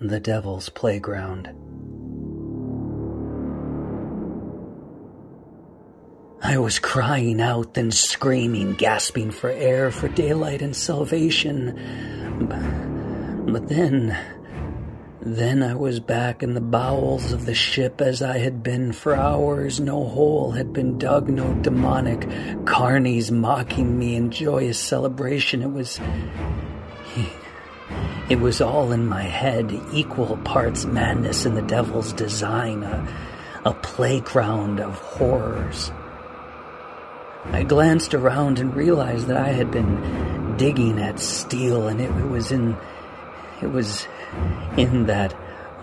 the devil's playground. I was crying out then screaming, gasping for air, for daylight and salvation. But then, then I was back in the bowels of the ship as I had been for hours. No hole had been dug, no demonic carnies mocking me in joyous celebration. It was. It was all in my head, equal parts madness and the devil's design, a, a playground of horrors. I glanced around and realized that I had been digging at steel, and it, it was in. It was in that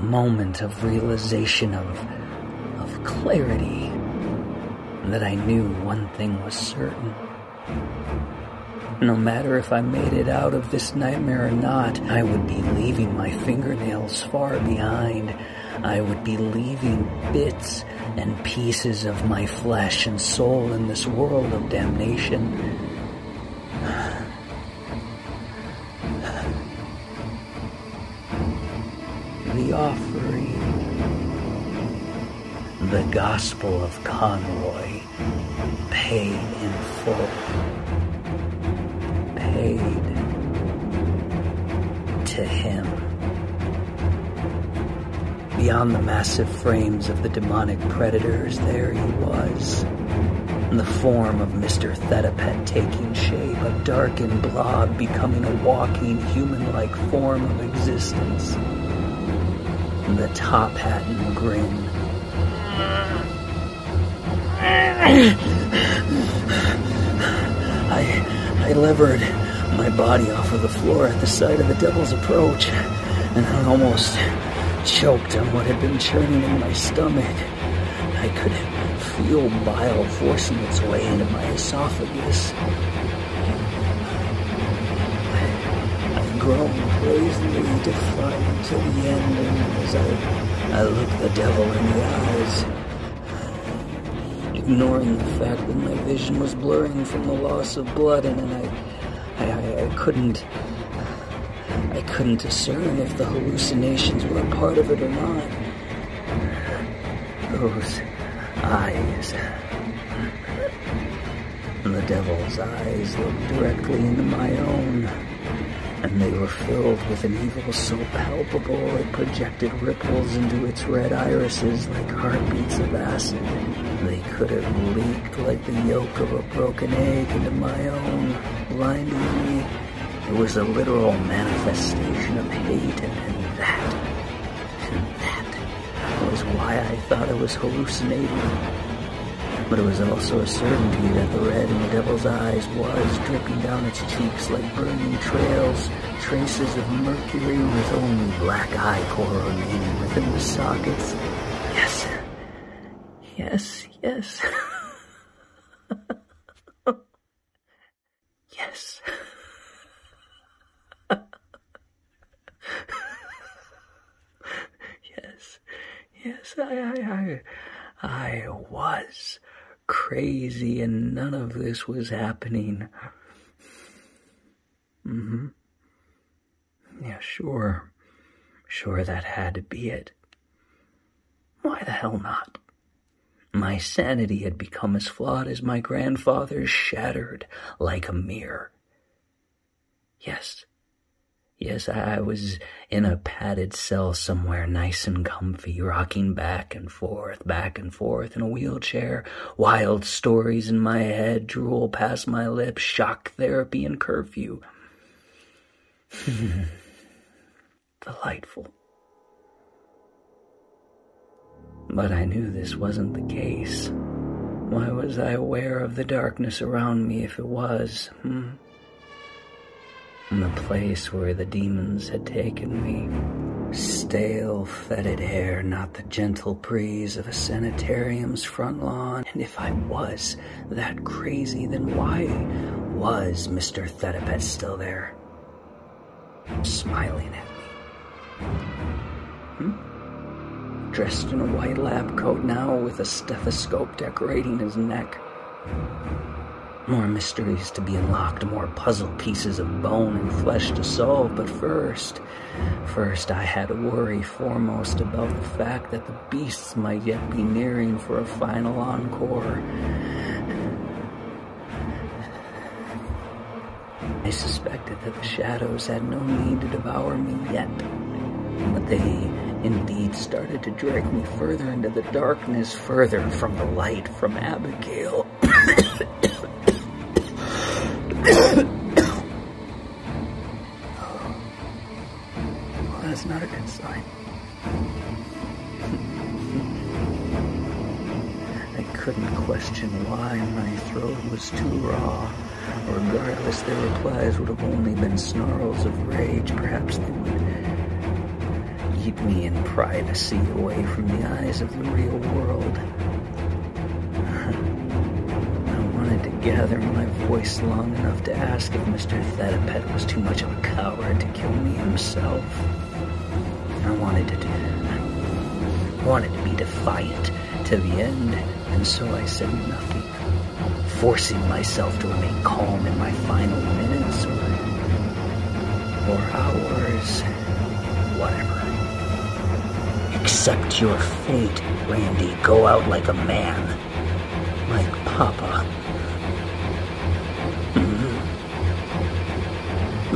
moment of realization of, of clarity that I knew one thing was certain. No matter if I made it out of this nightmare or not, I would be leaving my fingernails far behind. I would be leaving bits and pieces of my flesh and soul in this world of damnation. The offering. The Gospel of Conroy, paid in full. To him. Beyond the massive frames of the demonic predators, there he was. In the form of Mr. Thedapet taking shape, a darkened blob becoming a walking human-like form of existence. The top hat and grin. I, I levered my body off of the floor at the sight of the devil's approach, and I almost choked on what had been churning in my stomach. I could feel bile forcing its way into my esophagus. I groaned crazily defiant to the end, and as I, I looked the devil in the eyes, ignoring the fact that my vision was blurring from the loss of blood, and I, I, couldn't I couldn't discern if the hallucinations were a part of it or not. Those eyes. And The devil's eyes looked directly into my own, and they were filled with an evil so palpable it projected ripples into its red irises like heartbeats of acid. They could have leaked like the yolk of a broken egg into my own, blinding me it was a literal manifestation of hate, and, that, and that was why I thought I was hallucinating. But it was also a certainty that the red in the devil's eyes was dripping down its cheeks like burning trails, traces of mercury with only black ichor remaining within the sockets. Yes, yes, yes. yes. yes, yes, I, I, I, I was crazy, and none of this was happening. Mm-hmm. Yeah, sure. Sure, that had to be it. Why the hell not? My sanity had become as flawed as my grandfather's, shattered like a mirror. Yes, Yes, I was in a padded cell somewhere nice and comfy, rocking back and forth, back and forth in a wheelchair. Wild stories in my head drool past my lips, shock therapy and curfew. Delightful. But I knew this wasn't the case. Why was I aware of the darkness around me if it was? Hmm? The place where the demons had taken me. Stale, fetid air, not the gentle breeze of a sanitarium's front lawn. And if I was that crazy, then why was Mr. Thedapet still there? Smiling at me. Hmm? Dressed in a white lab coat now with a stethoscope decorating his neck. More mysteries to be unlocked, more puzzle pieces of bone and flesh to solve, but first, first I had to worry foremost about the fact that the beasts might yet be nearing for a final encore. I suspected that the shadows had no need to devour me yet, but they indeed started to drag me further into the darkness, further from the light from Abigail. That's not a good sign. I couldn't question why my throat was too raw. Regardless, their replies would have only been snarls of rage. Perhaps they would keep me in privacy away from the eyes of the real world. I wanted to gather my voice long enough to ask if Mr. Thedipet was too much of a coward to kill me himself. I wanted to, I wanted to be defiant to the end, and so I said nothing, forcing myself to remain calm in my final minutes or, or hours, whatever. Accept your fate, Randy. Go out like a man, like Papa.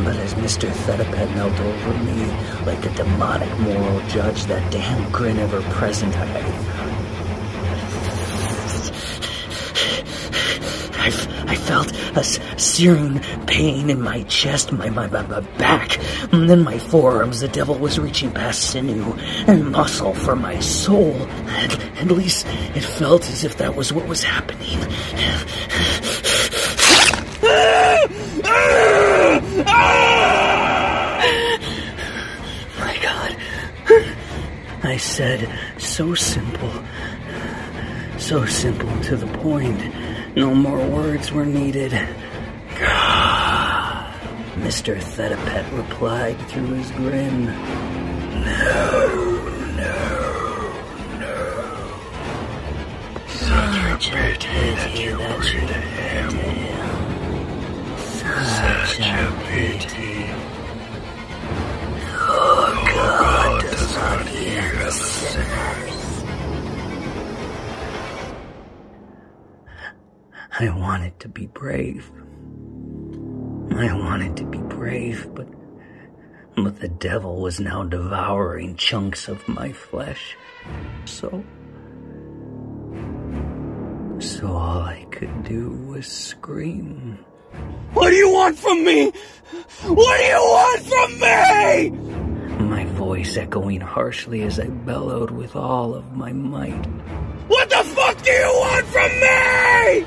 But as Mr. Thedipet knelt over me like a demonic moral judge, that damn grin ever present, I, I, I felt a searing pain in my chest, my, my, my, my back, and then my forearms. The devil was reaching past sinew and muscle for my soul. At, at least it felt as if that was what was happening. Ah! Ah! My God. I said, so simple. So simple to the point. No more words were needed. Mr. Thedipet replied through his grin. No, no, no. Such a pity that you buried him. God does not hear the sinners. I wanted to be brave. I wanted to be brave, but but the devil was now devouring chunks of my flesh. So so all I could do was scream. What do you want from me? What do you want from me? My voice echoing harshly as I bellowed with all of my might. What the fuck do you want from me?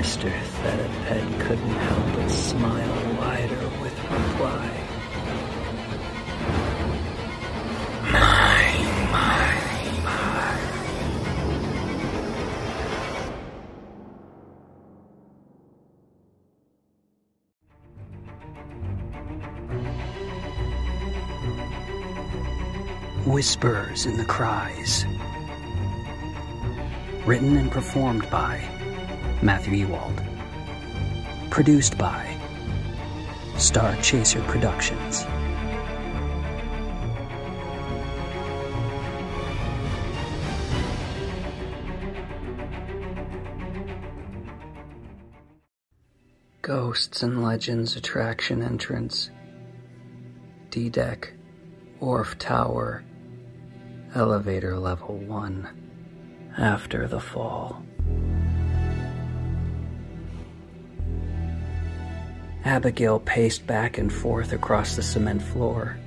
Mr. Thediped couldn't help but smile Whispers in the Cries. Written and performed by Matthew Ewald. Produced by Star Chaser Productions. Ghosts and Legends attraction entrance. D deck, Wharf Tower, elevator level 1. After the fall. Abigail paced back and forth across the cement floor.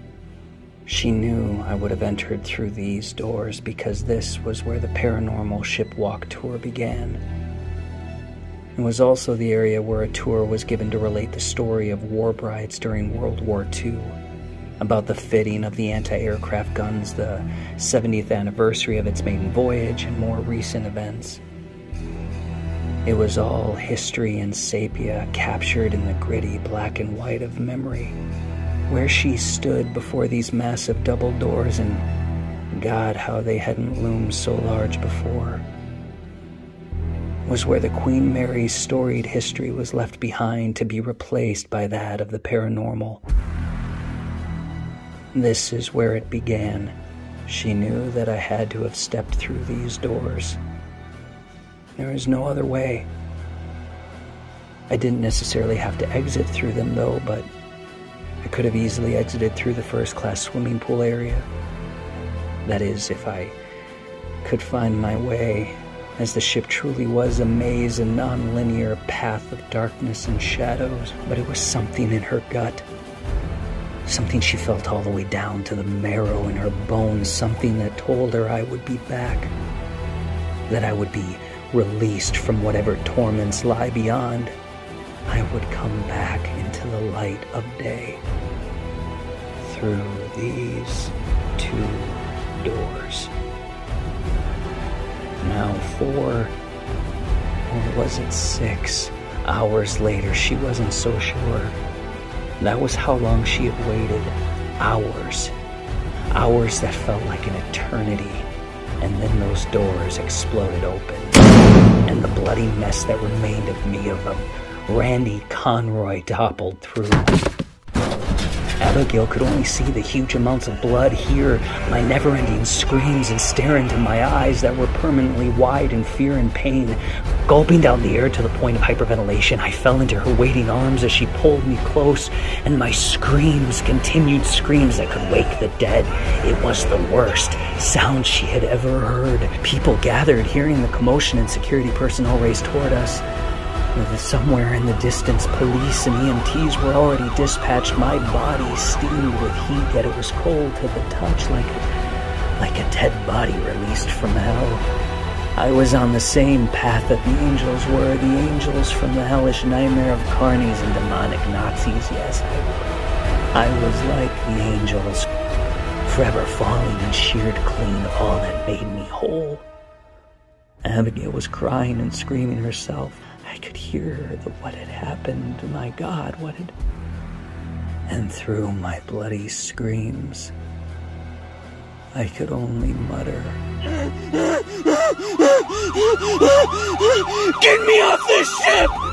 She knew I would have entered through these doors because this was where the paranormal shipwalk tour began. It was also the area where a tour was given to relate the story of war brides during World War II, about the fitting of the anti aircraft guns, the 70th anniversary of its maiden voyage, and more recent events. It was all history and sepia captured in the gritty black and white of memory, where she stood before these massive double doors, and God, how they hadn't loomed so large before. was where the Queen Mary's storied history was left behind to be replaced by that of the paranormal. This is where it began. She knew that I had to have stepped through these doors. There is no other way. I didn't necessarily have to exit through them, though, but I could have easily exited through the first class swimming pool area. That is, if I could find my way, as the ship truly was a maze and non-linear path of darkness and shadows, but it was something in her gut. Something she felt all the way down to the marrow in her bones, something that told her I would be back. That I would be released from whatever torments lie beyond. I would come back into the light of day through these two doors. Now, four, or was it six hours later, she wasn't so sure. That was how long she had waited. Hours. Hours that felt like an eternity. And then those doors exploded open. And the bloody mess that remained of me of a Randy Conroy toppled through. Abigail could only see the huge amounts of blood, hear my never ending screams, and stare into my eyes that were permanently wide in fear and pain. Gulping down the air to the point of hyperventilation, I fell into her waiting arms as she pulled me close, and my screams, continued screams that could wake the dead. It was the worst sound she had ever heard. People gathered, hearing the commotion, and security personnel raced toward us. Somewhere in the distance, police and EMTs were already dispatched. My body steamed with heat, yet it was cold to the touch, like, like a dead body released from hell. I was on the same path that the angels were, the angels from the hellish nightmare of carnies and demonic Nazis. Yes, I, was like the angels, forever falling and sheared clean of all that made me whole. Abigail was crying and screaming herself. I could hear the what had happened. My God, what had. And through my bloody screams, I could only mutter. Get me off this ship!